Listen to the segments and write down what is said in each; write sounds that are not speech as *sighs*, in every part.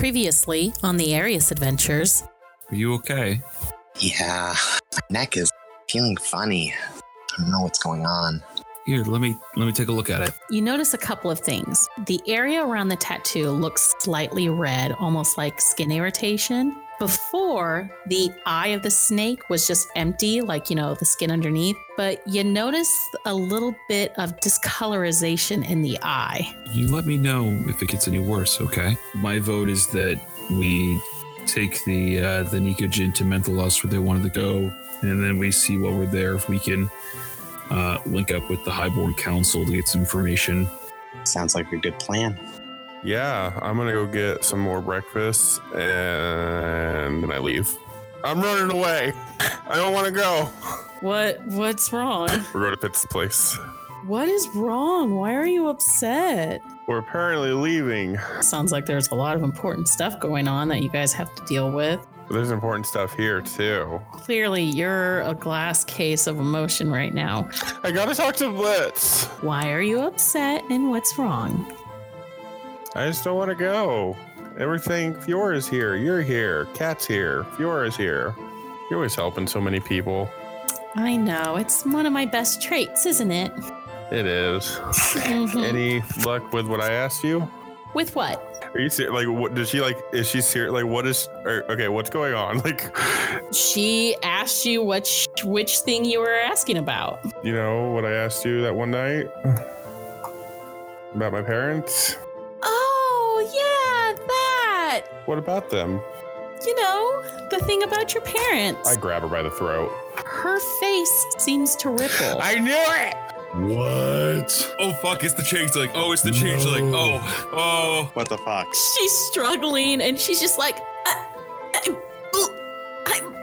Previously on the Arius Adventures, Are you okay? Yeah, my neck is feeling funny. I don't know what's going on. Here, let me let me take a look at it. you notice a couple of things. The area around the tattoo looks slightly red, almost like skin irritation. Before, the eye of the snake was just empty, like, you know, the skin underneath. But you notice a little bit of discolorization in the eye. You let me know if it gets any worse, okay? My vote is that we take the uh, the Nikojin to Menthalos where they wanted to go, and then we see while we're there if we can uh, link up with the Highborn Council to get some information. Sounds like a good plan. Yeah, I'm gonna go get some more breakfast and then I leave. I'm running away. I don't want to go. What what's wrong? *laughs* We're going to Pitt's place. What is wrong? Why are you upset? We're apparently leaving. Sounds like there's a lot of important stuff going on that you guys have to deal with. There's important stuff here too. Clearly, you're a glass case of emotion right now. I gotta talk to Blitz. Why are you upset and what's wrong? I just don't want to go. Everything. Fiora's here. You're here. Cat's here. Fiora's here. You're always helping so many people. I know, it's one of my best traits, isn't it? It is. Mhm. Any luck with what I asked you? With what? Are you serious? Like, what does she like? Is she serious? Like, what is? Or, okay, what's going on? *laughs* Like, She asked you what sh- which thing you were asking about. you know what I asked you that one night about my parents? Oh. What about them? You know, the thing about your parents. I grab her by the throat. Her face seems to ripple. I knew it. What? Oh fuck! It's the changeling. Oh, it's the changeling. No. Oh, oh. What the fuck? she's struggling and she's just like, I, I'm, I'm,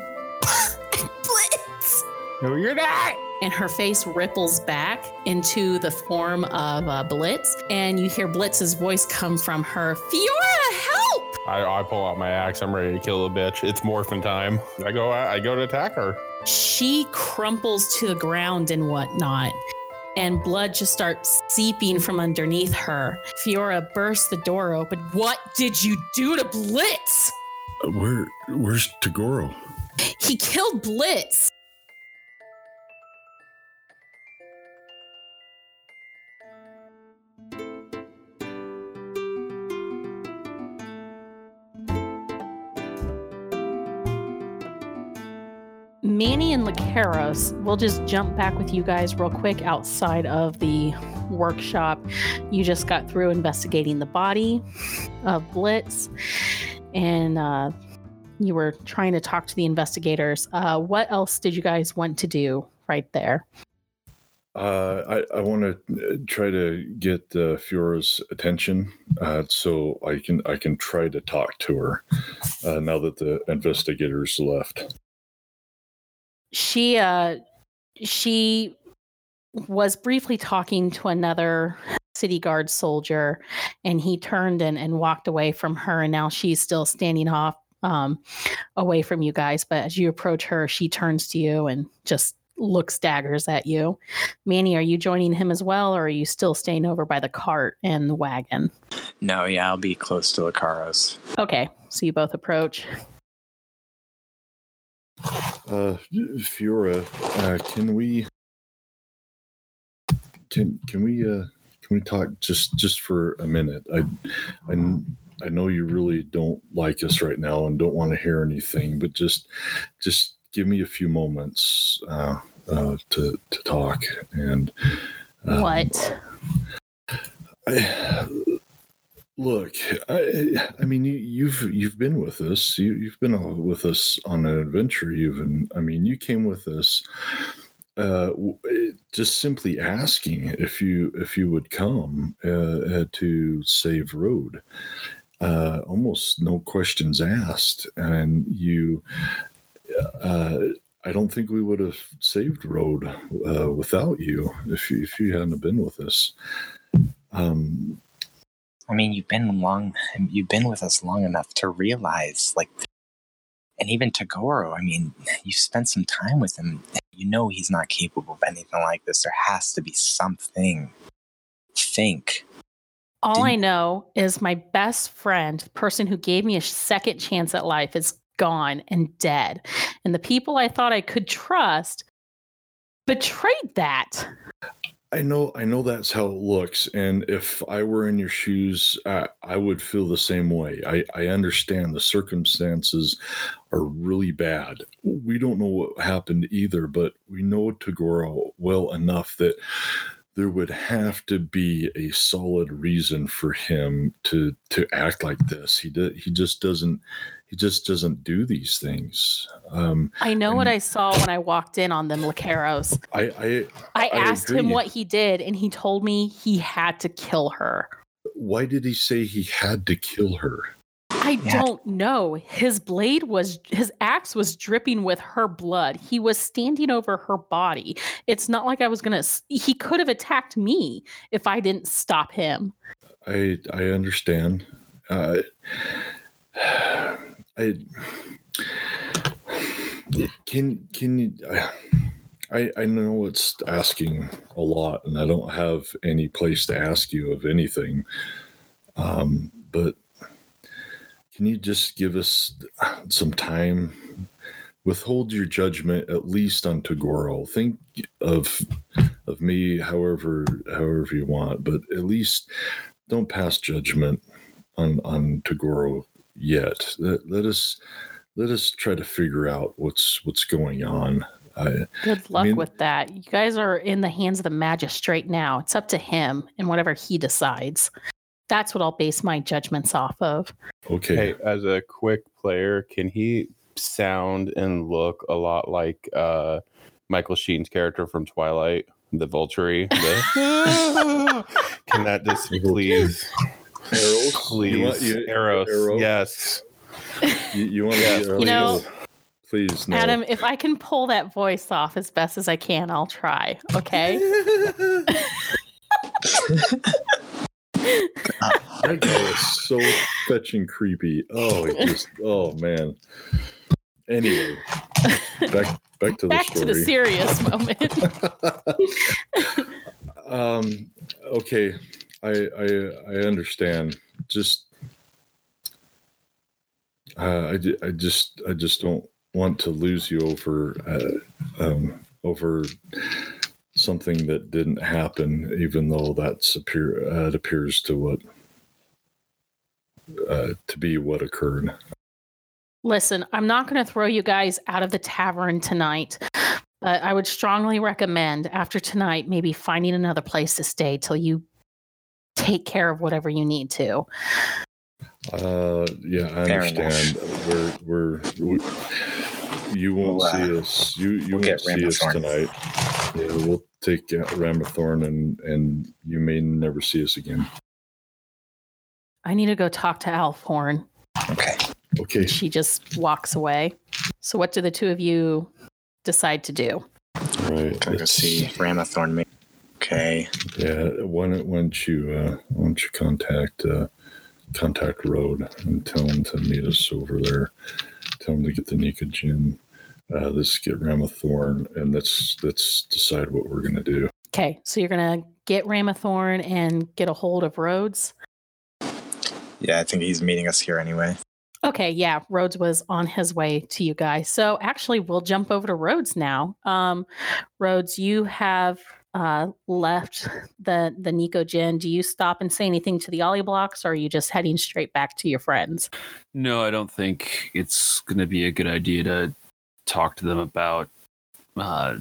I'm Blitz. No, you're not. And her face ripples back into the form of uh, Blitz, and you hear Blitz's voice come from her. Fiora, help! I, I pull out my axe. I'm ready to kill the bitch. It's morphin time. I go. I go to attack her. She crumples to the ground and whatnot. And blood just starts seeping from underneath her. Fiora bursts the door open. What did you do to Blitz? Uh, Where? Where's Tagoro? He killed Blitz. Manny and Lacaros, we'll just jump back with you guys real quick outside of the workshop. You just got through investigating the body of Blitz, and uh, you were trying to talk to the investigators. Uh, what else did you guys want to do right there? Uh, I I want to try to get uh, Fiora's attention, uh, so I can I can try to talk to her uh, now that the investigators left. She uh, she was briefly talking to another city guard soldier, and he turned and, and walked away from her, and now she's still standing off um, away from you guys. But as you approach her, she turns to you and just looks daggers at you. Manny, are you joining him as well, or are you still staying over by the cart and the wagon? No, yeah, I'll be close to Lacaros. Okay, so you both approach. Uh, Fiora, uh, can we can can we uh can we talk just just for a minute? I I I know you really don't like us right now and don't want to hear anything, but just just give me a few moments uh, uh to to talk and um, what? I, look, I, I mean, you, you've you've been with us. You, you've been uh, with us on an adventure. Even, I mean, you came with us, uh, just simply asking if you if you would come uh, uh, to save road. Uh, almost no questions asked, and you. Uh, I don't think we would have saved road uh, without you if you if you hadn't been with us. Um, I mean, you've been long, you've been with us long enough to realize, like, and even Tagoro. I mean, you've spent some time with him. You know he's not capable of anything like this. There has to be something. Think. All Do I know is my best friend, the person who gave me a second chance at life, is gone and dead. And the people I thought I could trust betrayed that. I know, I know that's how it looks, and if I were in your shoes, I, I would feel the same way. I, I understand the circumstances are really bad. We don't know what happened either, but we know Tagoro well enough that there would have to be a solid reason for him to to act like this. He did, he just doesn't he just doesn't do these things. Um, I know what I saw when I walked in on them Lacaros. I, I I I asked him what he did, and he told me he had to kill her. why did he say he had to kill her? I Yeah. don't know. His blade was, his axe was dripping with her blood. He was standing over her body. It's not like I was going to, he could have attacked me if I didn't stop him. I I understand. Uh, I can can you. I, I know it's asking a lot, and I don't have any place to ask you of anything. Um, but can you just give us some time? Withhold your judgment at least on Tagoro. Think of of me however however you want, but at least don't pass judgment on on Tagoro yet. Let, let us let us try to figure out what's what's going on. I, Good luck mean- with that. You guys are in the hands of the magistrate now. It's up to him and whatever he decides. That's what I'll base my judgments off of. okay, Hey, as a quick player, can he sound and look a lot like uh, Michael Sheen's character from Twilight, the Volturi? The... *laughs* can that just please, Arrows? please, You want- you- Eros? Arrow? Yes. You, you want Yes, to? You know- please no. Adam, if I can pull that voice off as best as I can, I'll try. Okay. *laughs* That guy is so fetching creepy. Oh, he just oh man. Anyway, back back to the Back story. to the serious moment. *laughs* um okay i i i understand. Just uh, I, I just i just don't want to lose you over uh, um over something that didn't happen even though that's appear it appears to what uh, to be what occurred. Listen, I'm not going to throw you guys out of the tavern tonight, but I would strongly recommend after tonight maybe finding another place to stay till you take care of whatever you need to. Uh, yeah, I Fair understand. We're we're we, you won't We'll, uh, see us. You you we'll won't get see us tonight. Yeah, we'll take uh, Ramathorn, and and you may never see us again. I need to go talk to Alphorn. Okay. Okay. She just walks away. So, what do the two of you decide to do? All right. Gotta go let's- see Ramathorn. ma- Okay. Yeah. Why don't, why don't you uh, why don't you contact uh, contact Rhodes and tell him to meet us over there. Tell him to get the Nika Gin. Uh, let's get Ramathorn, and let's let's decide what we're gonna do. Okay, so you're going to get Ramathorn and get a hold of Rhodes. Yeah, I think he's meeting us here anyway. Okay, yeah, Rhodes was on his way to you guys. So actually, we'll jump over to Rhodes now. Um, Rhodes, you have uh, left *laughs* the the Nico Gin. Do you stop and say anything to the Ollie blocks, or are you just heading straight back to your friends? No, I don't think it's going to be a good idea to talk to them about uh,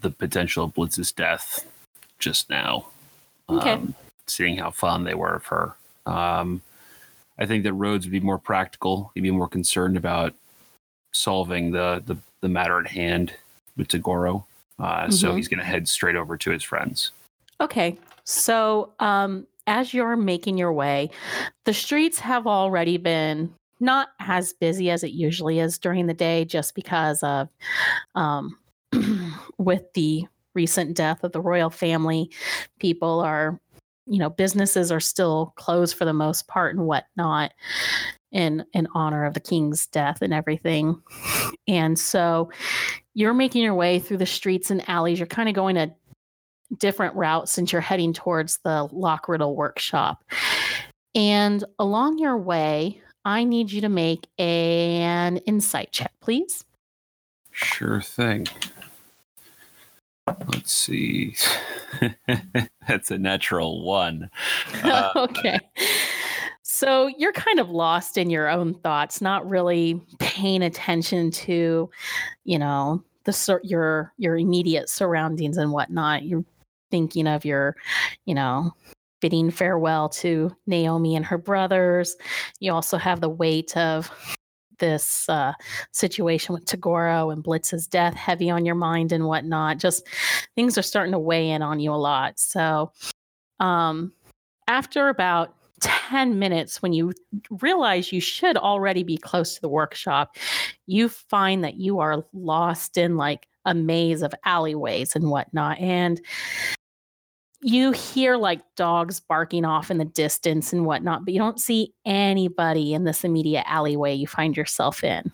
the potential of Blitz's death just now. Okay. Um, seeing how fond they were of her. Um, I think that Rhodes would be more practical. He'd be more concerned about solving the, the, the matter at hand with Tagoro. Uh, So Mhm. he's going to head straight over to his friends. Okay. So, um, as you're making your way, the streets have already been not as busy as it usually is during the day, just because of um, *clears throat* with the recent death of the royal family, people are, you know, businesses are still closed for the most part and whatnot in in honor of the king's death and everything. And so you're making your way through the streets and alleys. You're kind of going a different route since you're heading towards the Lockriddle workshop. And along your way, I need you to make an insight check, please. Sure thing. Let's see. *laughs* That's a natural one. *laughs* Uh, okay. So you're kind of lost in your own thoughts, not really paying attention to, you know, the your your immediate surroundings and whatnot. You're thinking of your, you know, bidding farewell to Naomi and her brothers. You also have the weight of this uh, situation with Tagoro and Blitz's death heavy on your mind and whatnot. Just things are starting to weigh in on you a lot. So, um, after about 10 minutes, when you realize you should already be close to the workshop, you find that you are lost in like a maze of alleyways and whatnot. And you hear like dogs barking off in the distance and whatnot, but you don't see anybody in this immediate alleyway you find yourself in.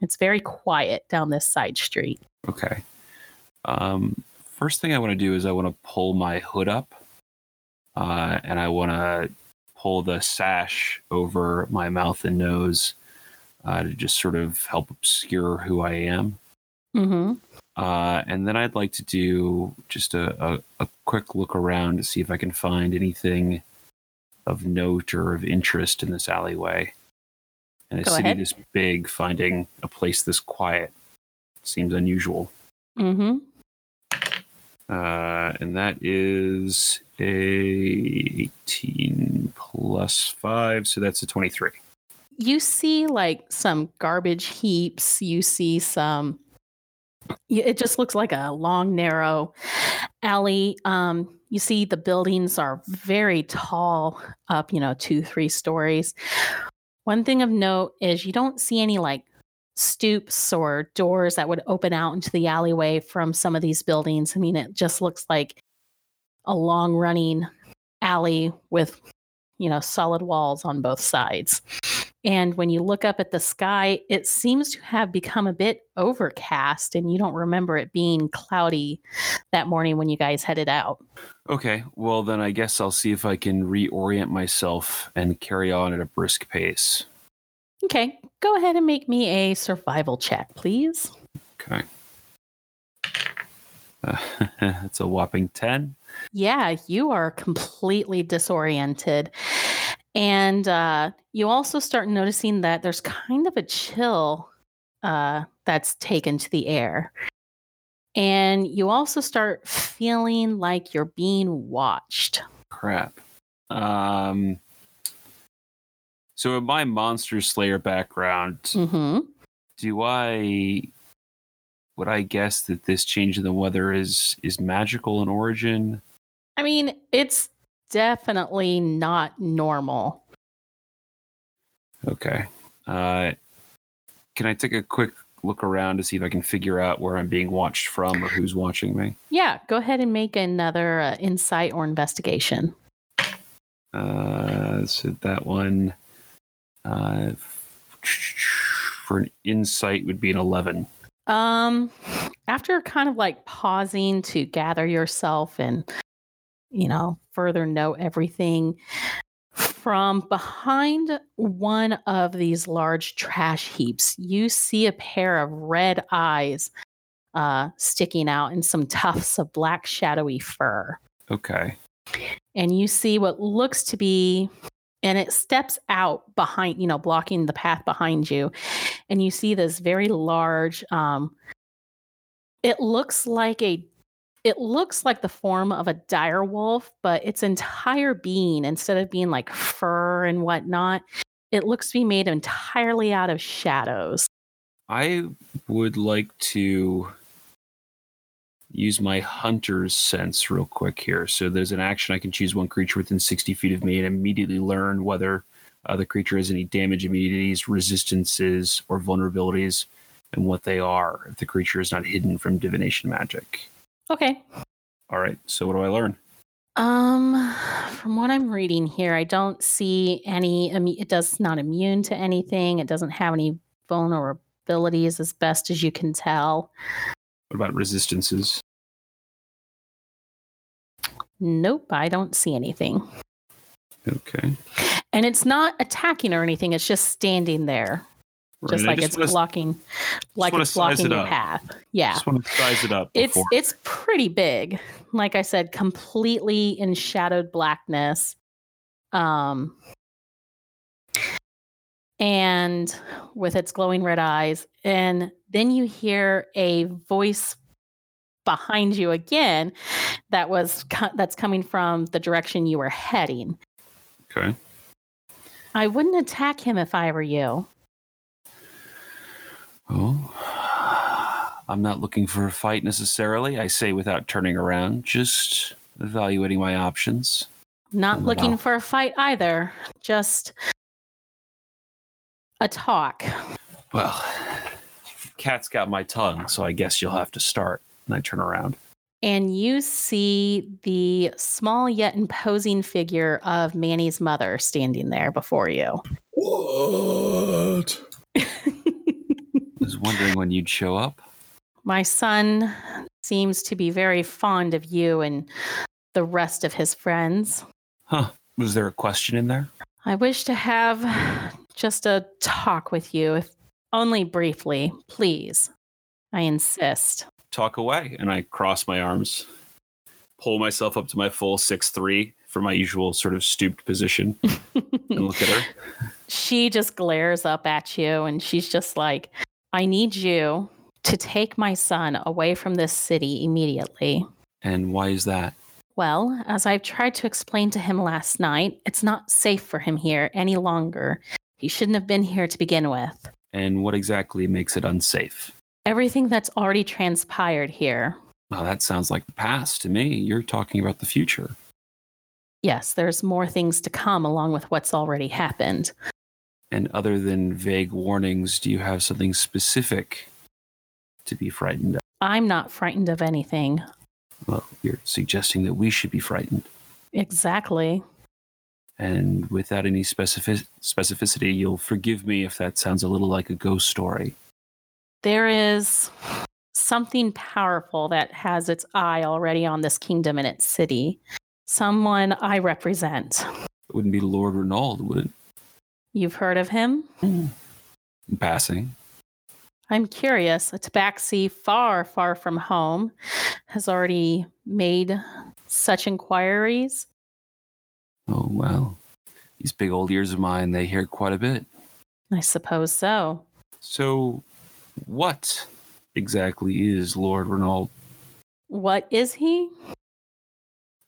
It's very quiet down this side street. Okay. Um, first thing I want to do is I want to pull my hood up, uh, and I want to pull the sash over my mouth and nose uh, to just sort of help obscure who I am. Mm-hmm. Uh, and then I'd like to do just a, a, a, quick look around to see if I can find anything of note or of interest in this alleyway. And a Go city ahead. this big, finding a place this quiet seems unusual. Mm-hmm. Uh, and that is a 18 plus 5, so that's a 23. You see like some garbage heaps. You see some it just looks like a long narrow alley um you see the buildings are very tall up you know two three stories one thing of note is you don't see any like stoops or doors that would open out into the alleyway from some of these buildings i mean it just looks like a long running alley with you know solid walls on both sides and when you look up at the sky, it seems to have become a bit overcast, and you don't remember it being cloudy that morning when you guys headed out. Okay, well, then I guess I'll see if I can reorient myself and carry on at a brisk pace. Okay, go ahead and make me a survival check, please. Okay. Uh, *laughs* that's a whopping 10. Yeah, you are completely disoriented. And uh, you also start noticing that there's kind of a chill uh, that's taken to the air. And you also start feeling like you're being watched. Crap. Um, so, in my Monster Slayer background, hmm do I would I guess that this change in the weather is is magical in origin? I mean, it's definitely not normal. Okay. Uh, can I take a quick look around to see if I can figure out where I'm being watched from or who's watching me? Yeah, go ahead and make another uh, insight or investigation. Uh, so that one uh, for an insight would be an 11. Um, after kind of like pausing to gather yourself and, you know, further know everything, from behind one of these large trash heaps, you see a pair of red eyes uh, sticking out and some *laughs* tufts of black, shadowy fur. Okay. and you see what looks to be and it steps out behind you know blocking the path behind you and you see this very large um it looks like a it looks like the form of a dire wolf but its entire being instead of being like fur and whatnot it looks to be made entirely out of shadows I would like to use my hunter's sense real quick here. So there's an action I can choose one creature within 60 feet of me and immediately learn whether uh, the creature has any damage immunities, resistances, or vulnerabilities, and what they are if the creature is not hidden from divination magic. Okay All right, so what do I learn? Um, from what I'm reading here, I don't see any. It does not immune to anything. It doesn't have any vulnerabilities, as best as you can tell. What about resistances? Nope, I don't see anything. Okay. And it's not attacking or anything, it's just standing there. Just Right, I like it's wanna- blocking like it's blocking it your up. path. Yeah. Just want to size it up. It's it's pretty big. Like I said, completely in shadowed blackness. Um and with its glowing red eyes. And then you hear a voice behind you again that was co- that's coming from the direction you were heading. okay. I wouldn't attack him if I were you. Oh, *sighs* I'm not looking for a fight necessarily. I say without turning around, just evaluating my options. Not Wow. looking for a fight either. Just a talk. Well, cat's got my tongue, so I guess you'll have to start. And I turn around. and you see the small yet imposing figure of Manny's mother standing there before you. What? *laughs* Was wondering when you'd show up. My son seems to be very fond of you and the rest of his friends. Huh. Was there a question in there? I wish to have just a talk with you, if only briefly, please. I insist. Talk away. And I cross my arms, pull myself up to my full six three for my usual sort of stooped position, and look at her. *laughs* she just glares up at you and she's just like, I need you to take my son away from this city immediately. And why is that? Well, as I've tried to explain to him last night, it's not safe for him here any longer. He shouldn't have been here to begin with. And what exactly makes it unsafe? Everything that's already transpired here. Well, that sounds like the past to me. You're talking about the future. Yes, there's more things to come along with what's already happened. And other than vague warnings, do you have something specific to be frightened of? I'm not frightened of anything. Well, you're suggesting that we should be frightened. Exactly. And without any specific- specificity, you'll forgive me if that sounds a little like a ghost story. There is something powerful that has its eye already on this kingdom and its city. Someone I represent. It wouldn't be Lord Renauld, would it? You've heard of him? *clears throat* Passing. I'm curious. A tabaxi far, far from home has already made such inquiries. Oh, well. These big old ears of mine, they hear quite a bit. I suppose so. So, what exactly is Lord Renauld? What is he?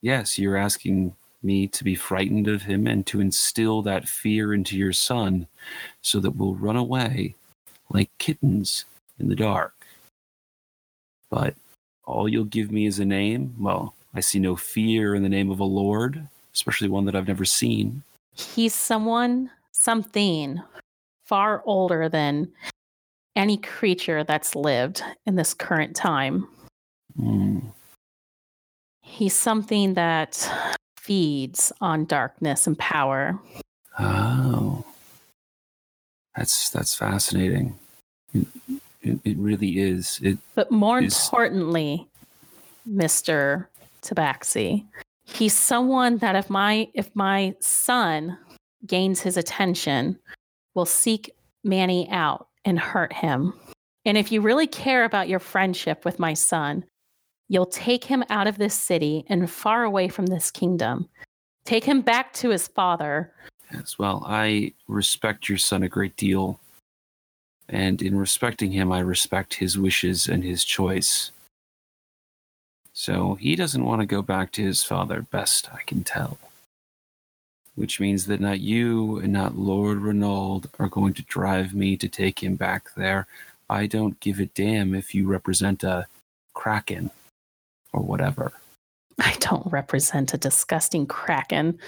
Yes, you're asking me to be frightened of him and to instill that fear into your son so that we'll run away like kittens in the dark. But all you'll give me is a name? Well, I see no fear in the name of a lord, especially one that I've never seen. He's someone, something far older than any creature that's lived in this current time. Hmm. He's something that feeds on darkness and power. Oh, that's that's fascinating. It, it, it really is. It But more Is- importantly, Mr. Tabaxi, he's someone that if my if my son gains his attention, will seek Manny out and hurt him. And if you really care about your friendship with my son, you'll take him out of this city and far away from this kingdom. Take him back to his father. As well, I respect your son a great deal. And in respecting him, I respect his wishes and his choice. So he doesn't want to go back to his father, best I can tell. Which means that not you and not Lord Renauld are going to drive me to take him back there. I don't give a damn if you represent a kraken or whatever. I don't represent a disgusting kraken.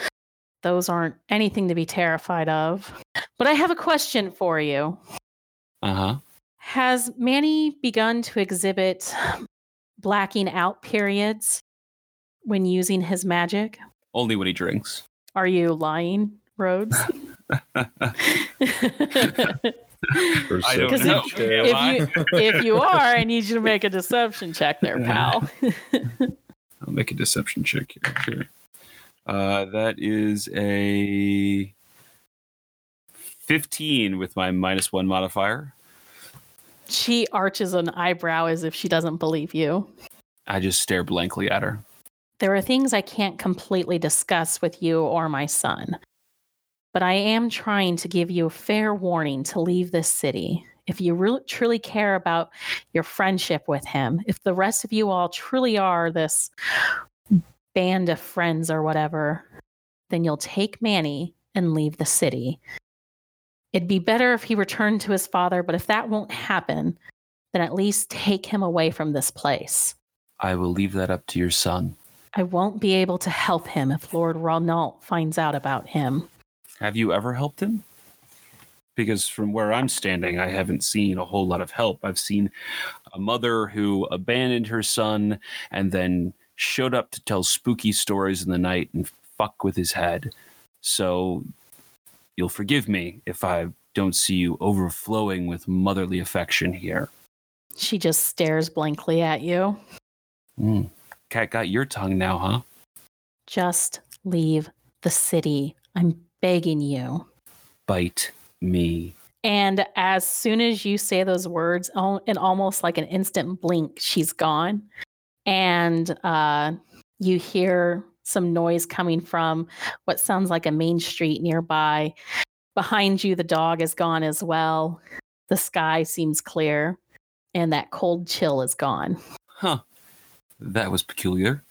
Those aren't anything to be terrified of. But I have a question for you. Uh huh. Has Manny begun to exhibit blacking out periods when using his magic? Only when he drinks. Are you lying, Rhodes? *laughs* *laughs* *laughs* *laughs* I don't Because know. if- if you- if you are, I need you to make a deception check there, pal. *laughs* *laughs* I'll make a deception check here. Sure. Uh, that is a 15 with my minus one modifier. She arches an eyebrow as if she doesn't believe you. I just stare blankly at her. There are things I can't completely discuss with you or my son, but I am trying to give you a fair warning to leave this city. If you really, truly care about your friendship with him, if the rest of you all truly are this band of friends or whatever, then you'll take Manny and leave the city. It'd be better if he returned to his father, but if that won't happen, then at least take him away from this place. I will leave that up to your son. I won't be able to help him if Lord Ronald finds out about him. Have you ever helped him? Because from where I'm standing, I haven't seen a whole lot of help. I've seen a mother who abandoned her son and then showed up to tell spooky stories in the night and fuck with his head. So you'll forgive me if I don't see you overflowing with motherly affection here. She just stares blankly at you. Mm. Cat got your tongue now, huh? Just leave the city. I'm begging you. Bite me. And as soon as you say those words, al- in almost like an instant blink, she's gone. And uh, you hear some noise coming from what sounds like a main street nearby. Behind you, the dog is gone as well. The sky seems clear, and that cold chill is gone. Huh. That was peculiar.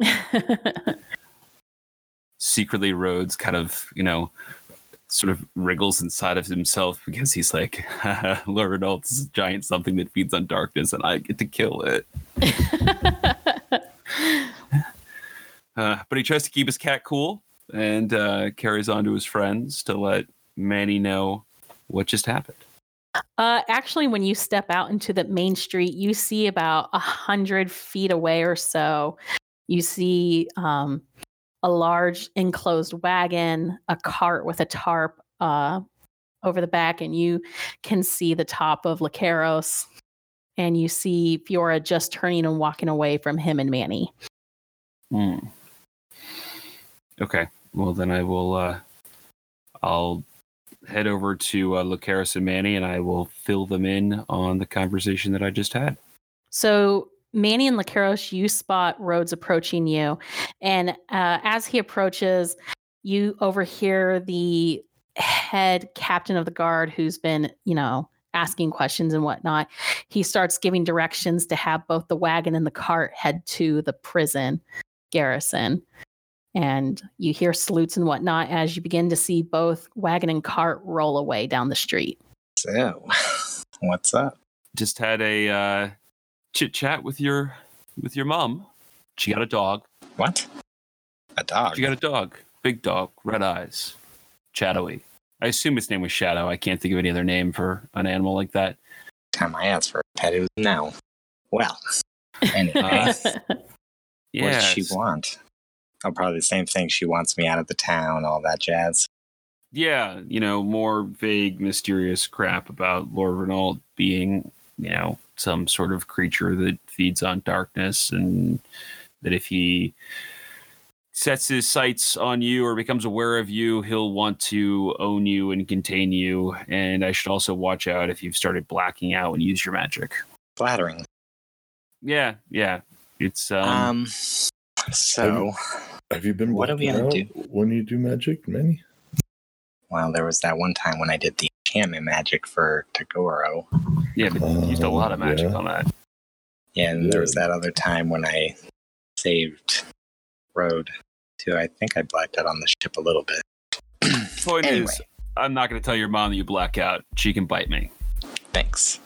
*laughs* Secretly, Rhodes kind of, you know, sort of wriggles inside of himself because he's like, *laughs* Lord Renault is a giant something that feeds on darkness, and I get to kill it. *laughs* Uh, but he tries to keep his cat cool and uh, carries on to his friends to let Manny know what just happened. Uh, actually, when you step out into the main street, you see about a hundred feet away or so. You see um, a large enclosed wagon, a cart with a tarp uh, over the back, and you can see the top of Lacaros. And you see Fiora just turning and walking away from him and Manny. Hmm. Okay. Well, then I will. Uh, I'll head over to uh, Lacaros and Manny, and I will fill them in on the conversation that I just had. So Manny and Lacaros, you spot Rhodes approaching you, and uh, as he approaches, you overhear the head captain of the guard, who's been, you know, asking questions and whatnot. He starts giving directions to have both the wagon and the cart head to the prison garrison. And you hear salutes and whatnot as you begin to see both wagon and cart roll away down the street. So, *laughs* what's up? Just had a uh, chit chat with your with your mom. She got a dog. What? A dog? She got a dog. Big dog, red eyes, shadowy. I assume its name was Shadow. I can't think of any other name for an animal like that. Time I asked for a pet, it was no. Well, *laughs* anyway, uh, what Yeah. does she want? Oh, probably the same thing. She wants me out of the town, all that jazz. Yeah, you know, more vague, mysterious crap about Lord Renault being, you know, some sort of creature that feeds on darkness, and that if he sets his sights on you or becomes aware of you, he'll want to own you and contain you. And I should also watch out if you've started blacking out and use your magic. Flattering. Yeah, yeah. It's um, Um, so, Have you been What are we blacking gonna out when you do magic, Manny? well, there was that one time when I did the enchantment magic for Tagoro. yeah, but you used a lot of magic yeah. on that. Yeah, and there was that other time when I saved Rhodes, too. I think I blacked out on the ship a little bit. Point Anyway. is, I'm not going to tell your mom that you black out. She can bite me. Thanks.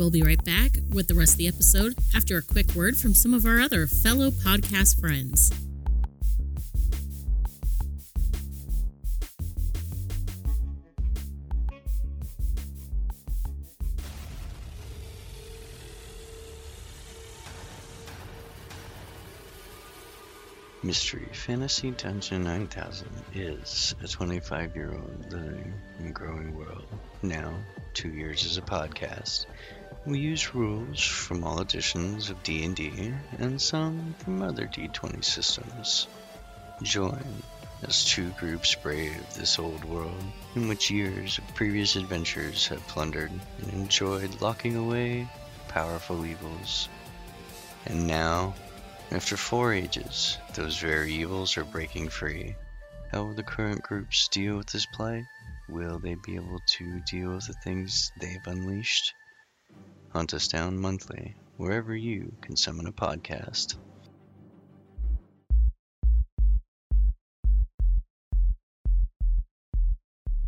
We'll be right back with the rest of the episode after a quick word from some of our other fellow podcast friends. Mystery Fantasy Dungeon 9000 is a 25 year old living and growing world. Now, two years as a podcast. We use rules from all editions of D&D and some from other D20 systems. Join as two groups brave this old world in which years of previous adventures have plundered and enjoyed locking away powerful evils. And now, after four ages, those very evils are breaking free. How will the current groups deal with this plight? Will they be able to deal with the things they've unleashed? Hunt us down monthly, wherever you can summon a podcast.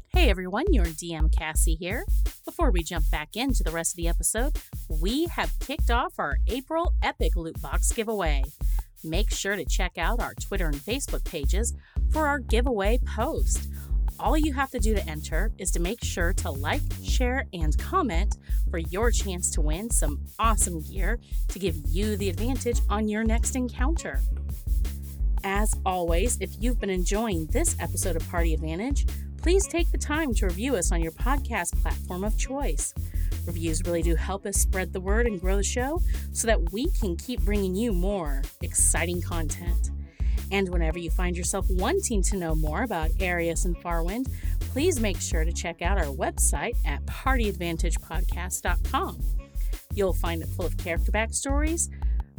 Hey everyone, your DM Cassie here. Before we jump back into the rest of the episode, we have kicked off our April Epic Loot Box giveaway. Make sure to check out our Twitter and Facebook pages for our giveaway post. All you have to do to enter is to make sure to like, share, and comment for your chance to win some awesome gear to give you the advantage on your next encounter. As always, if you've been enjoying this episode of Party Advantage, please take the time to review us on your podcast platform of choice. Reviews really do help us spread the word and grow the show so that we can keep bringing you more exciting content. And whenever you find yourself wanting to know more about Arius and Farwind, please make sure to check out our website at partyadvantagepodcast.com. You'll find it full of character backstories,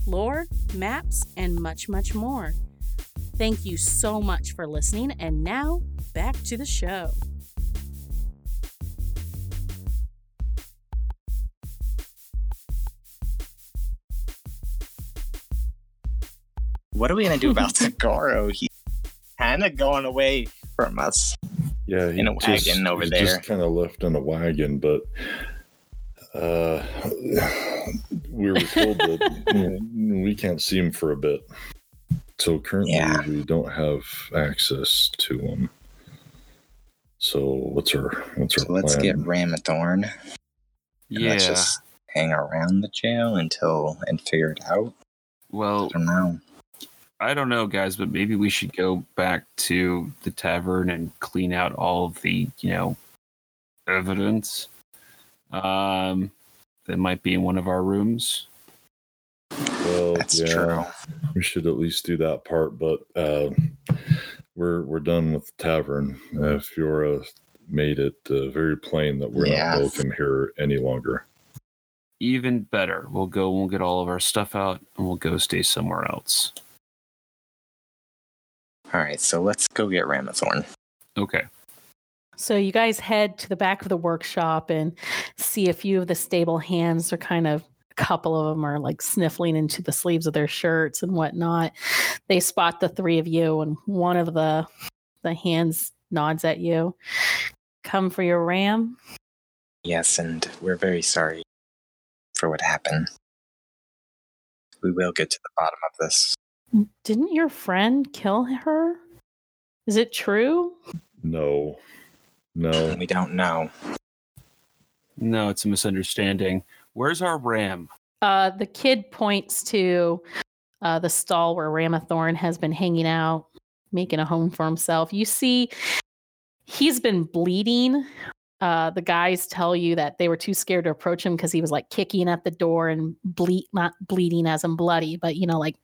lore, maps, and much, much more. Thank you so much for listening, and now back to the show. What are we gonna do about *laughs* Tagoro? He's kind of going away from us. Yeah, he In a just- wagon over he's there. Just kind of left in a wagon, but uh, we were told that you know, we can't see him for a bit. So currently, Yeah. we don't have access to him. So what's our what's our So let's plan? get Ramathorn. and Yeah. Let's just hang around the jail until and figure it out. Well, I don't know. I don't know, guys, but maybe we should go back to the tavern and clean out all of the, you know, evidence. Um, that might be in one of our rooms. well, That's yeah, true. we should at least do that part. But uh, we're we're done with the tavern. Uh, Fiora made it uh, very plain that we're Yeah. not welcome here any longer. Even better, we'll go. We'll get all of our stuff out, and we'll go stay somewhere else. All right, so let's go get Ramathorn. Okay. So you guys head to the back of the workshop and see a few of the stable hands are kind of a couple of them are like sniffling into the sleeves of their shirts and whatnot. They spot the three of you and one of the the hands nods at you. Come for your ram? Yes, and we're very sorry for what happened. We will get to the bottom of this. Didn't your friend kill her? Is it true? No, no. *laughs* We don't know. No, it's a misunderstanding. Where's our ram? Uh, the kid points to uh, the stall where Ramathorn has been hanging out, making a home for himself. You see, he's been bleeding. Uh, the guys tell you that they were too scared to approach him because he was like kicking at the door and bleed, not bleeding as in bloody, but you know, like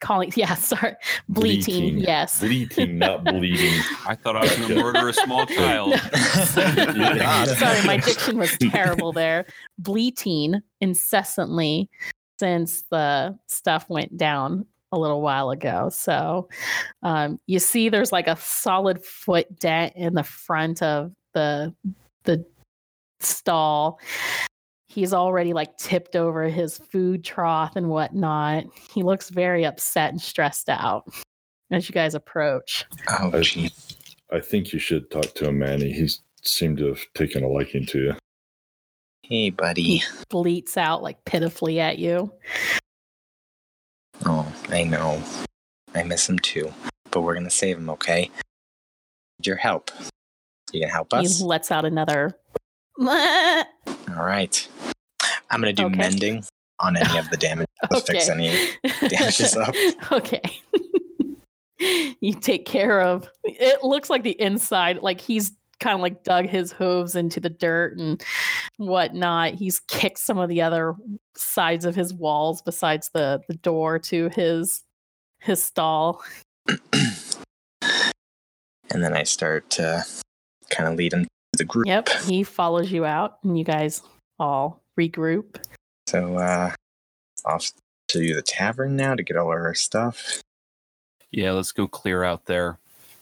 calling, *laughs* yeah, sorry, bleating, Bleating. yes. Bleating, not *laughs* bleeding. I thought I was going to murder a small *laughs* child. Sorry, my diction was terrible there. Bleating incessantly since the stuff went down a little while ago. So um, you see, there's like a solid foot dent in the front of the the stall. He's already like tipped over his food trough and whatnot. He looks very upset and stressed out as you guys approach. Oh, I- I think you should talk to him, Manny. He seemed to have taken a liking to you. Hey, buddy. Bleats out like pitifully at you. Oh, I know. I miss him too. But we're gonna save him, okay? Need Your help. You can help us? He lets out another. *laughs* All right. I'm gonna do Okay. mending on any of the damage. *laughs* Let's fix any *laughs* damages up. okay. *laughs* you take care of it looks like the inside like he's kind of like dug his hooves into the dirt and whatnot he's kicked some of the other sides of his walls besides the the door to his his stall *clears throat* and then I start to kind of lead him to the group. yep he follows you out and you guys all regroup So uh off to the tavern now to get all of our stuff. Yeah, let's go clear out there.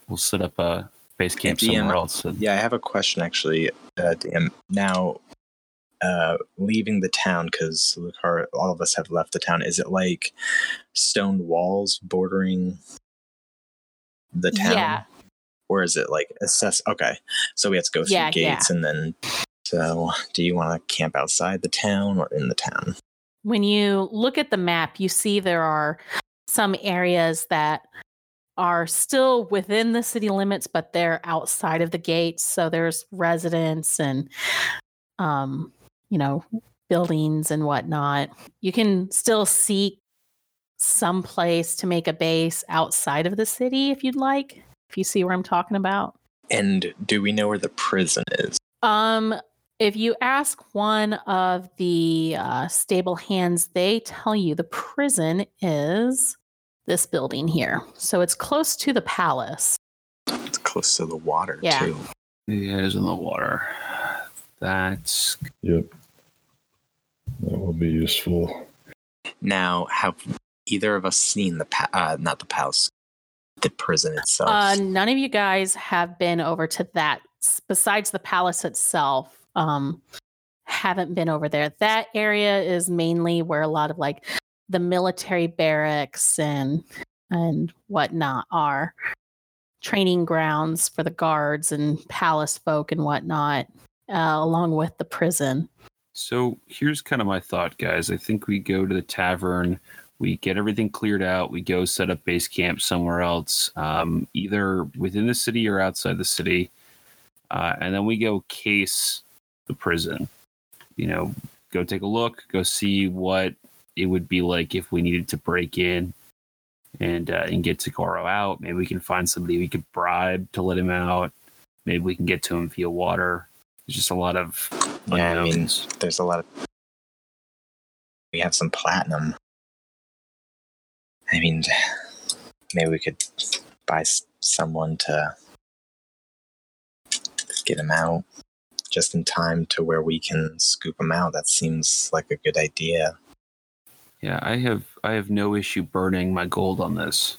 We'll set up a base camp DM, somewhere else. Yeah, I have a question actually. Uh, DM. Now, uh, leaving the town because all of us have left the town. Is it like stone walls bordering the town? yeah Or is it like assess? Okay, so we have to go through Yeah, yeah. gates and then. So, do you want to camp outside the town or in the town? when you look at the map, you see there are some areas that are still within the city limits, but they're outside of the gates. So there's residents and, um, you know, buildings and whatnot. You can still seek some place to make a base outside of the city if you'd like. If you see where I'm talking about. And do we know where the prison is? Um, if you ask one of the uh, stable hands, they tell you the prison is this building here. So it's close to the palace. It's close to the water Yeah. too. Yeah, it is in the water. That's Yep. That will be useful. Now, have either of us seen the pa- uh, not the palace, the prison itself? Uh, none of you guys have been over to that. Besides the palace itself, um, haven't been over there. That area is mainly where a lot of like the military barracks and and whatnot are training grounds for the guards and palace folk and whatnot, uh, along with the prison. so. Here's kind of my thought, guys. I think we go to the tavern. We get everything cleared out. We go set up base camp somewhere else, um, either within the city or outside the city, uh, and then we go case the prison. You know, go take a look, go see what it would be like if we needed to break in and uh, and get Tagoro out. Maybe we can find somebody we could bribe to let him out. Maybe we can get to him via water. There's just a lot of Yeah, I mean- There's a lot of. We have some platinum. I mean, maybe we could buy someone to get him out just in time to where we can scoop him out. That seems like a good idea. Yeah, I have I have no issue burning my gold on this.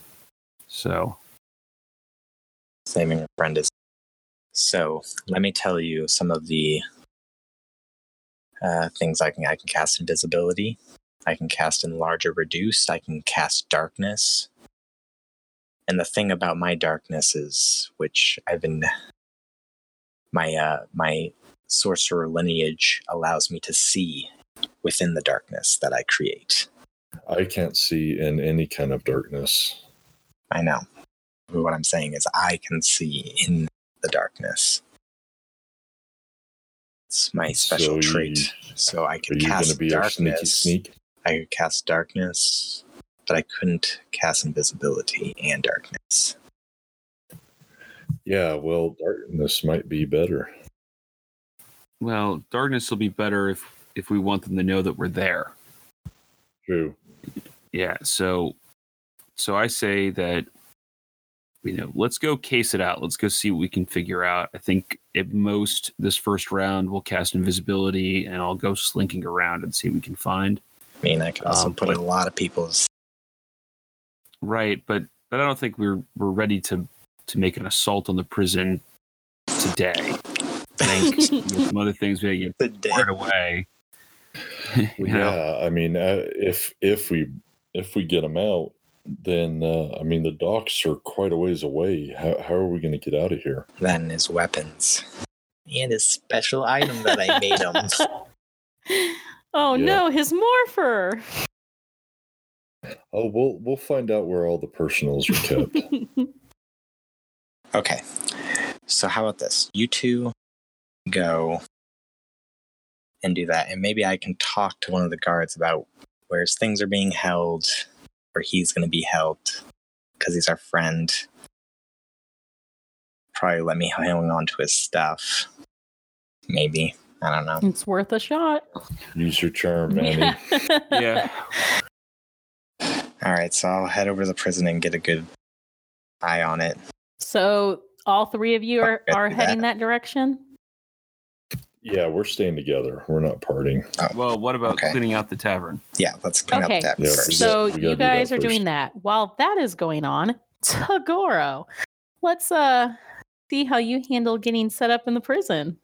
So saving a friend is. So let me tell you some of the uh, things I can I can cast invisibility. I can cast enlarge or reduced. I can cast darkness. And the thing about my darkness is, which I've been, my uh, my sorcerer lineage allows me to see within the darkness that I create. I can't see in any kind of darkness. I know. But what I'm saying is, I can see in the darkness. It's my special So trait. you- So I Are can you gonna be our sneaky sneak? I could cast darkness, but I couldn't cast invisibility and darkness. Yeah, well, darkness might be better. well, darkness will be better if if we want them to know that we're there. True. Yeah, so so I say that you know, let's go case it out. Let's go see what we can figure out. I think at most this first round we'll cast invisibility and I'll go slinking around and see what we can find. I mean, I could also Um, put but- a lot of people's. Right, but but I don't think we're we're ready to to make an assault on the prison today. I think *laughs* there's some other things we gotta The get day. right away. *laughs* You know? Yeah, I mean, uh, if if we if we get them out, then uh, I mean the docks are quite a ways away. How how are we going to get out of here? Then his weapons and his special item that I made him. *laughs* oh Yeah. no, his morpher. Oh, we'll we'll find out where all the personals are kept. *laughs* Okay. So how about this? You two go and do that, and maybe I can talk to one of the guards about where his things are being held, where he's going to be held, because he's our friend. Probably let me hang on to his stuff. Maybe. I don't know. It's worth a shot. Use your charm, Manny. *laughs* Yeah. All right, so I'll head over to the prison and get a good eye on it. So all three of you are, are heading that. that direction. yeah, we're staying together. We're not partying. Well, what about Okay. cleaning out the tavern? Yeah, let's clean Okay, up that Yeah, first. So we gotta you do that guys are doing that. While that is going on, Tagoro, let's uh see how you handle getting set up in the prison.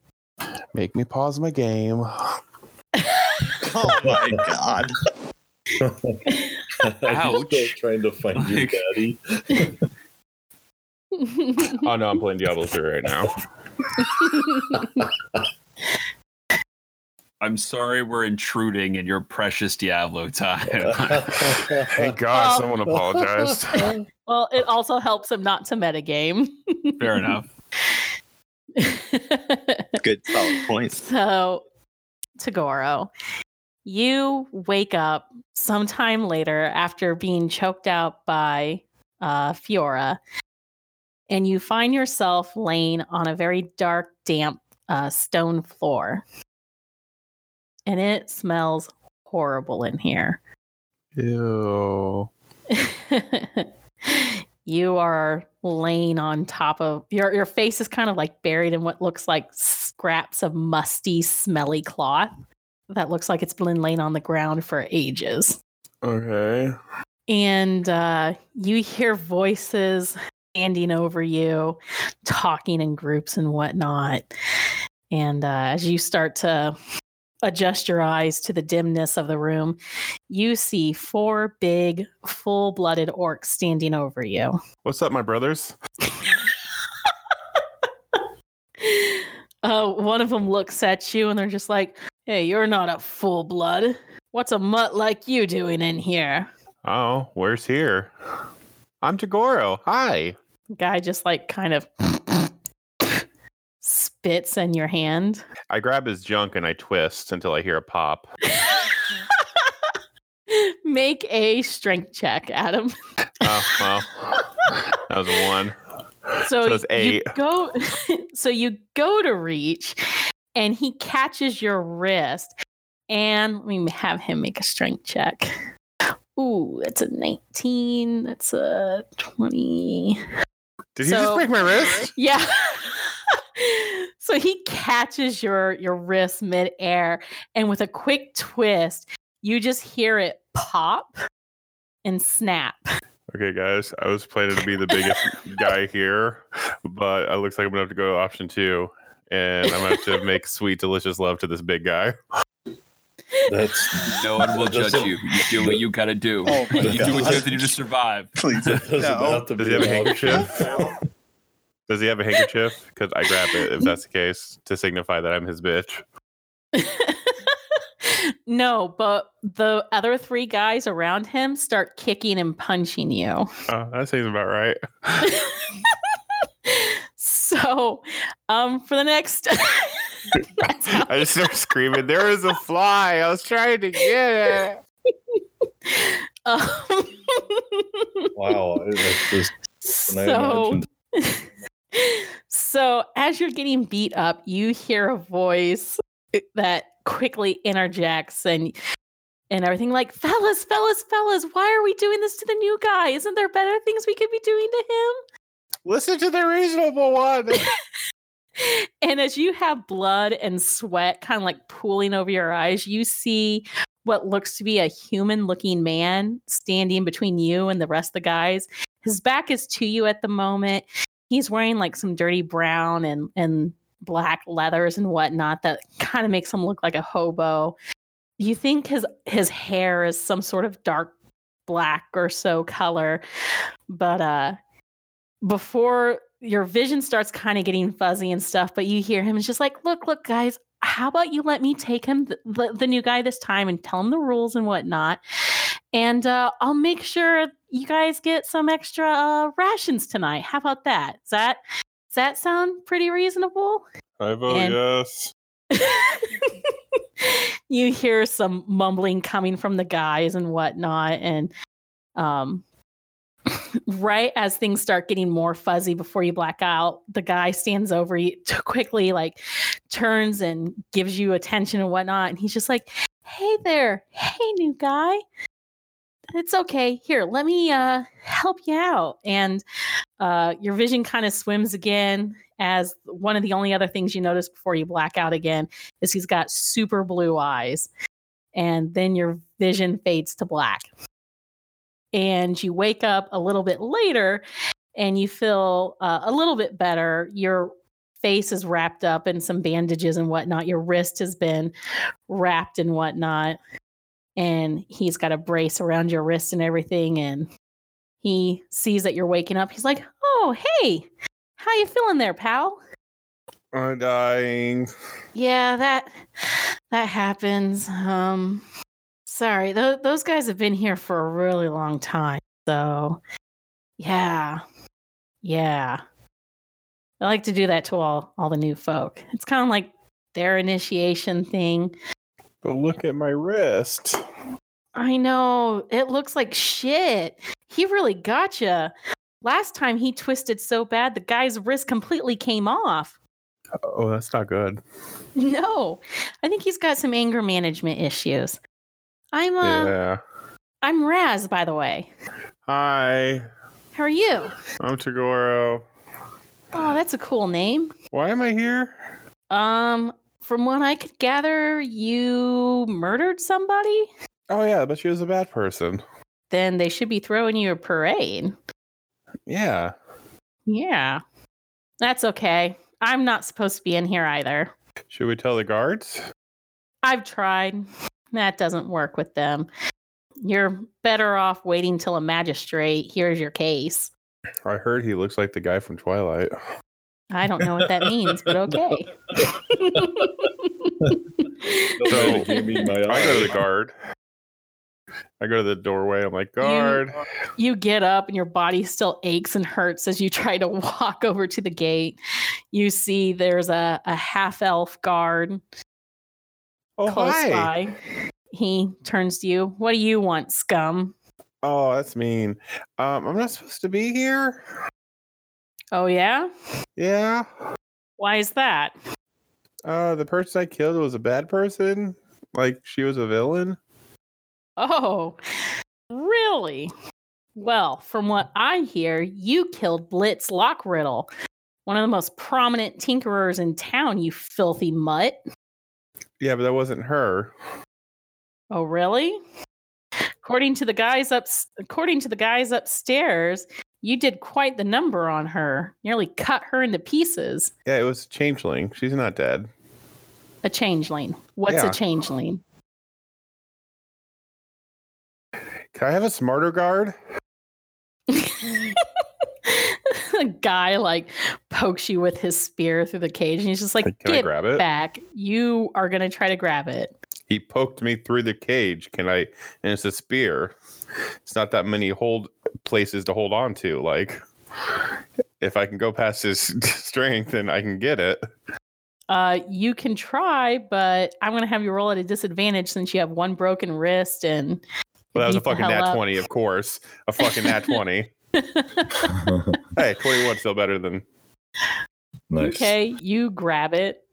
Make me pause my game. *laughs* oh my god. *laughs* I'm still Ouch. trying to find your Like- daddy. *laughs* Oh no, I'm playing Diablo 3 right now. I'm sorry we're intruding in your precious Diablo time. Thank God Well- someone apologized. well, it also helps him not to metagame. Fair enough. *laughs* Good solid points. So, Tagoro, you wake up sometime later after being choked out by uh, Fiora, and you find yourself laying on a very dark, damp uh, stone floor. And it smells horrible in here. Ew. *laughs* you are laying on top of your your face is kind of like buried in what looks like scraps of musty, smelly cloth that looks like it's been laying on the ground for ages. Okay. And uh, you hear voices standing over you, talking in groups and whatnot. And uh, as you start to adjust your eyes to the dimness of the room, you see four big, full blooded orcs standing over you. What's up, my brothers? *laughs* Uh, one of them looks at you and they're just like, Hey, you're not a full blood. What's a mutt like you doing in here? Oh, where's here? I'm Tagoro. Hi. Guy just like kind of spits in your hand. I grab his junk and I twist until I hear a pop. *laughs* Make a strength check, Adam. *laughs* Oh, well. That was a one. So, So it's you eight. go *laughs* so you go to reach and he catches your wrist and let me have him make a strength check. Ooh, that's a 19. That's a 20. Did he just break my wrist? Yeah. *laughs* so he catches your your wrist midair, and with a quick twist, you just hear it pop and snap. Okay, guys. I was planning to be the biggest guy *laughs* here, but it looks like I'm gonna have to go to option two, and I'm gonna have to make sweet, delicious love to this big guy. That's *laughs* No one will judge a- you. You do what you gotta do. Oh my you do what you God. have to do to survive. Please. No. about to Does be he have a handkerchief? Option. Does he have a handkerchief? Because I grab it if that's the case to signify that I'm his bitch. *laughs* no, but the other three guys around him start kicking and punching you. Oh, that seems about right. *laughs* so, um, for the next, *laughs* I just start screaming, There is a fly. I was trying to get it. um, Wow, that's just and I so imagined so as you're getting beat up you hear a voice that quickly interjects and and everything like fellas fellas fellas why are we doing this to the new guy? Isn't there better things we could be doing to him? Listen to the reasonable one. *laughs* *laughs* and as you have blood and sweat kind of like pooling over your eyes you see what looks to be a human looking man standing between you and the rest of the guys. His back is to you at the moment he's wearing like some dirty brown and and black leathers and whatnot that kind of makes him look like a hobo you think his his hair is some sort of dark black or so color but uh before your vision starts kind of getting fuzzy and stuff, but you hear him. It's just like, look, look, guys, how about you let me take him, the, the, new guy this time, and tell him the rules and whatnot. And uh, I'll make sure you guys get some extra uh, rations tonight. How about that? Does that does that sound pretty reasonable? I vote And- yes. *laughs* you hear some mumbling coming from the guys and whatnot, and um, *laughs* right as things start getting more fuzzy before you black out, the guy stands over you quickly, like turns and gives you attention and whatnot. And he's just like, Hey there. Hey, new guy. It's okay. Here, let me uh, help you out. And uh, your vision kind of swims again. As one of the only other things you notice before you black out again is he's got super blue eyes. And then your vision fades to black and you wake up a little bit later and you feel uh, a little bit better. Your face is wrapped up in some bandages and whatnot. Your wrist has been wrapped and whatnot. And he's got a brace around your wrist and everything. And he sees that you're waking up. He's like, "Oh, hey, how you feeling there, pal?" I'm dying. Yeah, that that happens. Um, Sorry, th- those guys have been here for a really long time. So, yeah, yeah. I like to do that to all all the new folk. It's kind of like their initiation thing. But look at my wrist. I know it looks like shit. He really gotcha. Last time he twisted so bad, the guy's wrist completely came off. Oh, that's not good. No, I think he's got some anger management issues. I'm uh yeah. I'm Raz, by the way. Hi, How are you? I'm Tagoro. Oh, that's a cool name. Why am I here? Um, from what I could gather, you murdered somebody? Oh yeah, but she was a bad person. Then they should be throwing you a parade. Yeah. Yeah. That's okay. I'm not supposed to be in here either. Should we tell the guards? I've tried. That doesn't work with them. You're better off waiting till a magistrate hears your case. I heard he looks like the guy from Twilight. I don't know what that means, but *laughs* okay. *laughs* So, Give me my I go to the guard. I go to the doorway. I'm like, guard. you get up and your body still aches and hurts as you try to *laughs* walk over to the gate. You see there's a, a half elf guard oh, close hi. by. He turns to you. What do you want, scum? Oh, that's mean. Um, I'm not supposed to be here. Oh, yeah? Yeah. Why is that? Uh, the person I killed was a bad person. Like she was a villain. Oh, really? Well, from what I hear, you killed Blitz Lockriddle, one of the most prominent tinkerers in town, you filthy mutt. Yeah, but that wasn't her. Oh, really? According to the guys up according to the guys upstairs, you did quite the number on her. Nearly cut her into pieces. Yeah, it was a Changeling. She's not dead. A changeling. What's Yeah. a changeling? Can I have a smarter guard? *laughs* a guy like pokes you with his spear through the cage and he's just like, Can I get grab it? back. You are gonna try to grab it. He poked me through the cage. Can I? And it's a spear. It's not that many hold places to hold on to. Like, if I can go past his *laughs* strength, and I can get it. Uh, you can try, but I'm gonna have you roll at a disadvantage since you have one broken wrist and Well, that was a fucking nat up. 20, of course. A fucking nat 20. *laughs* *laughs* hey, 21 still better than. nice. Okay, you grab it.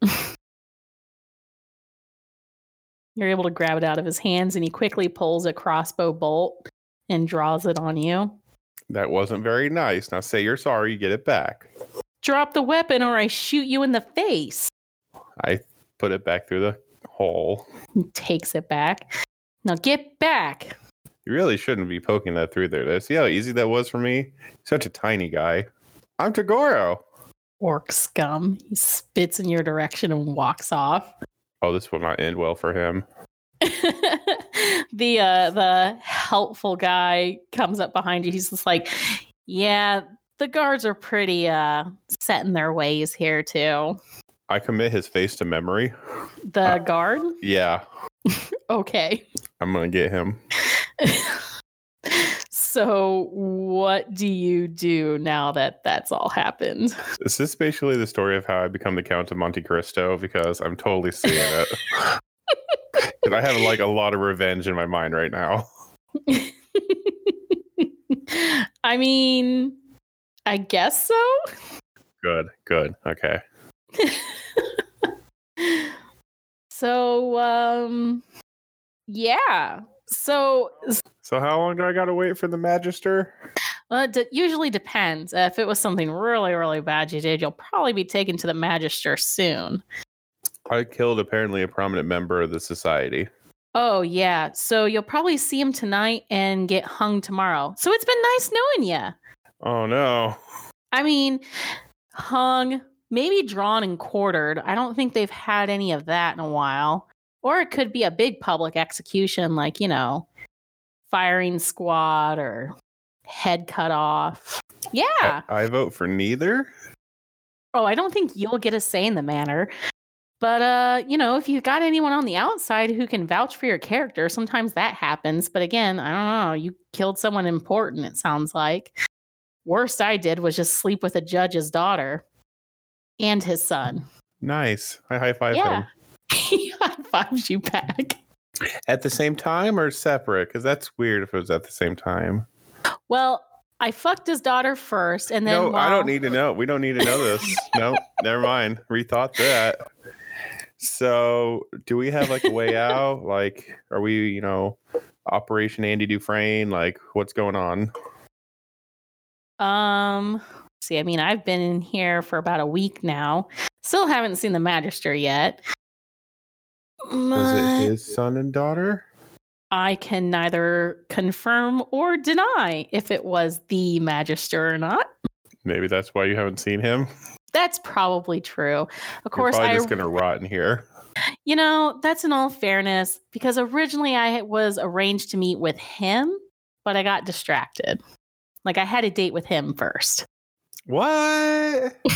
You're able to grab it out of his hands, and he quickly pulls a crossbow bolt and draws it on you. That wasn't very nice. Now say you're sorry, you get it back. Drop the weapon, or I shoot you in the face. I put it back through the hole. He takes it back. Now get back. You really shouldn't be poking that through there. See how easy that was for me? Such a tiny guy. I'm Tagoro. Orc scum. He spits in your direction and walks off. Oh, this will not end well for him. *laughs* the uh the helpful guy comes up behind you. He's just like, Yeah, the guards are pretty uh set in their ways here too. I commit his face to memory. The guard? Yeah, *laughs* Okay. I'm gonna get him. *laughs* so what do you do now that that's all happened? This is basically the story of how I become the Count of Monte Cristo because I'm totally seeing it. I have like a lot of revenge in my mind right now. *laughs* I mean, I guess so. Good, good. Okay. *laughs* so, um, yeah. So, So how long do I gotta wait for the Magister? well, it d- usually depends. Uh, if it was something really, really bad you did, you'll probably be taken to the Magister soon. I killed apparently a prominent member of the society. Oh, yeah. So you'll probably see him tonight and get hung tomorrow. So it's been nice knowing you. Oh no. I mean, hung, maybe drawn and quartered. I don't think they've had any of that in a while. Or it could be a big public execution, like, you know, firing squad or head cut off. Yeah. I, I vote for neither. Oh, I don't think you'll get a say in the matter. But uh, you know, if you've got anyone on the outside who can vouch for your character, sometimes that happens. But again, I don't know. You killed someone important, it sounds like. Worst I did was just sleep with a judge's daughter and his son. Nice. I high five yeah. him. *laughs* he high fives you back. At the same time or separate? Because that's weird if it was at the same time. Well, I fucked his daughter first, and then no, I don't need to know. We don't need to know this. *laughs* no, never mind. Rethought that. So, do we have like a way out? Like, are we, you know, Operation Andy Dufresne? Like, what's going on? Um, see, I mean, I've been in here for about a week now. Still haven't seen the Magister yet. Was it his son and daughter? I can neither confirm or deny if it was the Magister or not. Maybe that's why you haven't seen him. That's probably true. Of course, probably I, just gonna rot in here. you know, that's in all fairness because originally I was arranged to meet with him, but I got distracted. Like I had a date with him first. What? *laughs*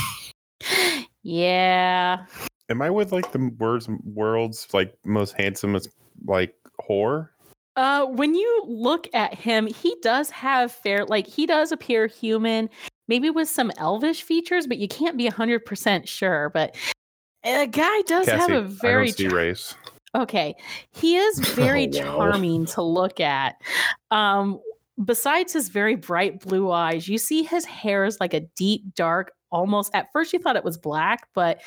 Yeah. Am I with like the world's world's like most handsomest like whore? Uh, when you look at him, he does have fair, like he does appear human, maybe with some elvish features, but you can't be hundred percent sure. But a guy does have a I very don't see char- race. okay. He is *laughs* very Oh, wow. charming to look at. Um, besides his very bright blue eyes, you see his hair is like a deep dark, almost. At first, you thought it was black, but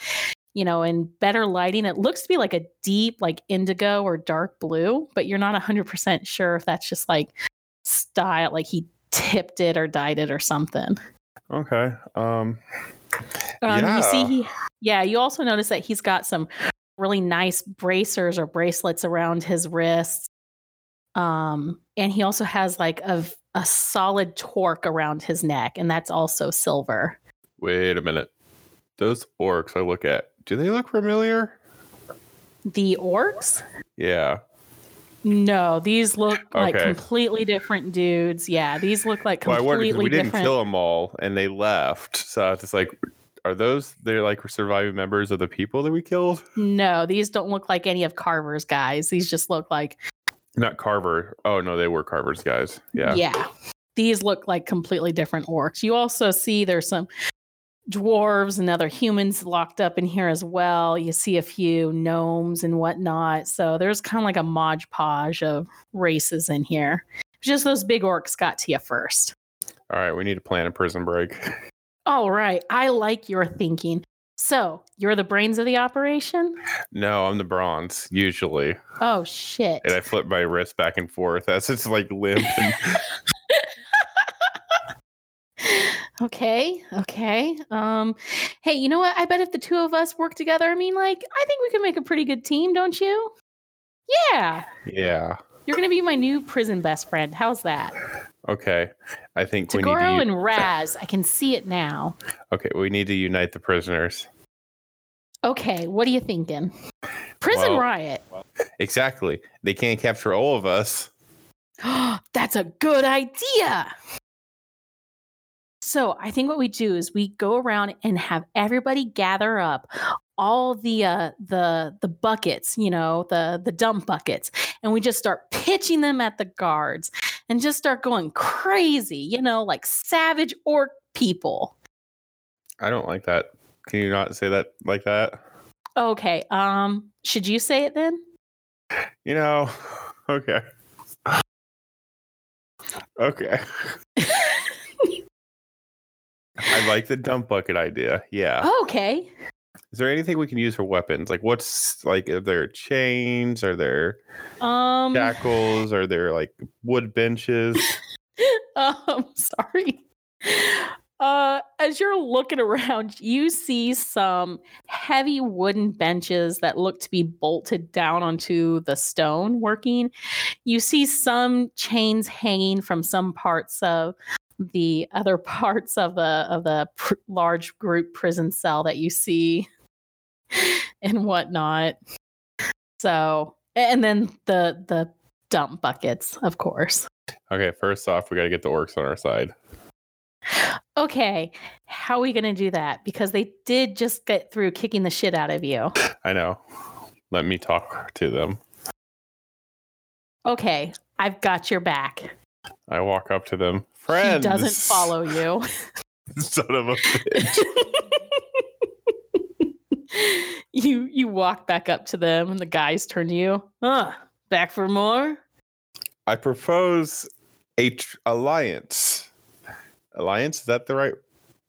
you know, in better lighting, it looks to be like a deep, like indigo or dark blue, but you're not 100% sure if that's just like style, like he tipped it or dyed it or something. Okay. Um Um, You see, Yeah. he, yeah, you also notice that he's got some really nice bracers or bracelets around his wrists. Um, and he also has like a, a solid torque around his neck, and that's also silver. wait a minute. Those orcs I look at, do they look familiar? The orcs? Yeah. No, these look like Okay. completely different dudes. Yeah, these look like Well, I completely wondered we didn't kill them all and they left. So it's like, are those they're like surviving members of the people that we killed? No, these don't look like any of Carver's guys. These just look like Not Carver. Oh no, they were Carver's guys. Yeah. yeah. These look like completely different orcs. You also see there's some dwarves and other humans locked up in here as well. You see a few gnomes and whatnot. So there's kind of like a modge podge of races in here. Just those big orcs got to you first. All right, we need to plan a prison break. All right. I like your thinking. So you're the brains of the operation? No, I'm the bronze usually, Oh, shit. and I flip my wrist back and forth as it's like limp. And *laughs* okay okay um hey you know what i bet if the two of us work together i mean like i think we can make a pretty good team don't you yeah yeah. you're gonna be my new prison best friend how's that Okay. I think we need Tagoro to. and raz i can see it now okay, we need to unite the prisoners. okay what are you thinking prison Well- riot Exactly. They can't capture all of us. *gasps* that's a good idea so i think what we do is we go around and have everybody gather up all the uh the the buckets you know the the dump buckets and we just start pitching them at the guards and just start going crazy you know like savage orc people I don't like that. Can you not say that like that? okay um should you say it then You know, *sighs* okay. *sighs* Okay. I like the dump bucket idea. Yeah. Oh, okay. Is there anything we can use for weapons? Like, what's like? Are there chains? Are there Um, shackles? Are there like wood benches? *laughs* um, sorry. Uh, as you're looking *laughs* around, you see some heavy wooden benches that look to be bolted down onto the stone working. You see some chains hanging from some parts of the other *laughs* parts of the of the pr- large group prison cell that you see *laughs* and whatnot. So, and then the the dump buckets, of course. Okay, first off, we got to get the orcs on our side. Okay, how are we going to do that? Because they did just get through kicking the shit out of you. *sighs* I know. Let me talk to them. Okay, I've got your back. I walk up to them. Friends. He doesn't follow you. *laughs* Son of a bitch. *laughs* you you walk back up to them, and the guys turn to you. Huh? Back for more? I propose a tr- alliance. Alliance? Is that the right?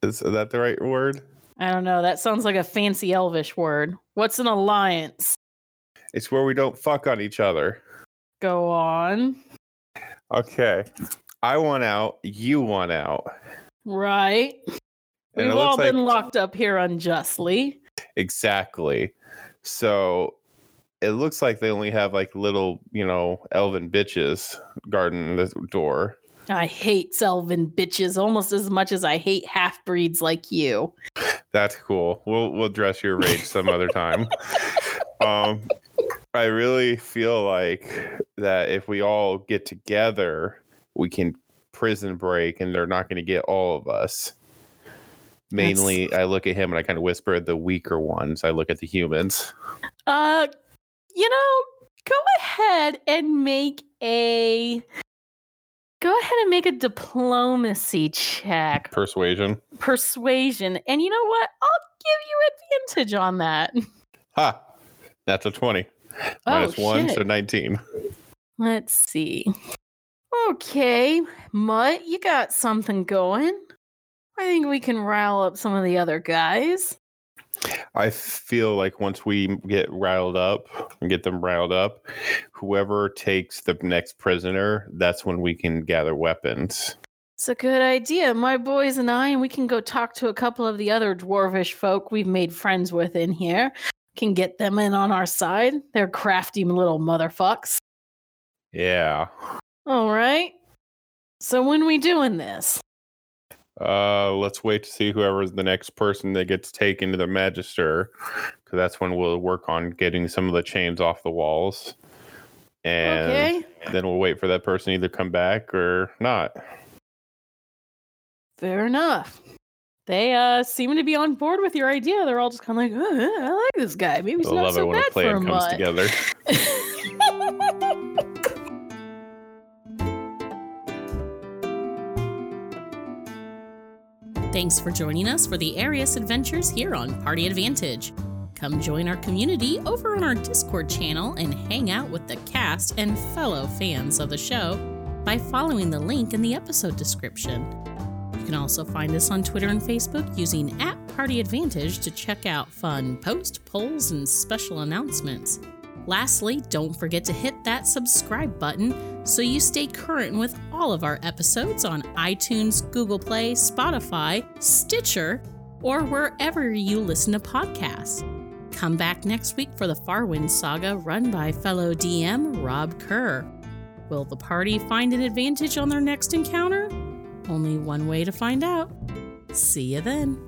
Is that the right word? I don't know. That sounds like a fancy elvish word. What's an alliance? It's where we don't fuck on each other. Go on. Okay. I want out. You want out. Right. And We've all been like- locked up here unjustly. Exactly. So it looks like they only have like little, you know, elven bitches guarding the door. I hate Selvin bitches almost as much as I hate half breeds like you. That's cool. We'll we'll address your rage some other time. *laughs* Um I really feel like that if we all get together, we can prison break and they're not going to get all of us. Mainly, I look at him and I kind of whisper the weaker ones. I look at the humans. Uh, you know, go ahead and make a. Go ahead and make a diplomacy check, Persuasion. persuasion, and you know what? I'll give you advantage on that. Ha! That's a 20. Oh, Minus one, so 19. Let's see. Okay, Mutt, you got something going. I think we can rile up some of the other guys. I feel like once we get riled up and get them riled up, whoever takes the next prisoner, that's when we can gather weapons. It's a good idea. My boys and I, and we can go talk to a couple of the other dwarvish folk we've made friends with in here. Can get them in on our side. They're crafty little motherfucks. Yeah. All right. So when we doing this? Uh, let's wait to see whoever's the next person that gets taken to the magister, because that's when we'll work on getting some of the chains off the walls, and okay. then we'll wait for that person to either come back or not. Fair enough. They uh seem to be on board with your idea. They're all just kind of like, oh, I like this guy. Maybe he's I not love so it when a bad for plan a comes mutt." together. *laughs* Thanks for joining us for the Arius Adventures here on Party Advantage. Come join our community over on our Discord channel and hang out with the cast and fellow fans of the show by following the link in the episode description. You can also find us on Twitter and Facebook using at Party Advantage to check out fun post, polls, and special announcements. Lastly, don't forget to hit that subscribe button so you stay current with all of our episodes on iTunes, Google Play, Spotify, Stitcher, or wherever you listen to podcasts. Come back next week for the Farwind saga run by fellow DM Rob Kerr. Will the party find an advantage on their next encounter? Only one way to find out. See you then.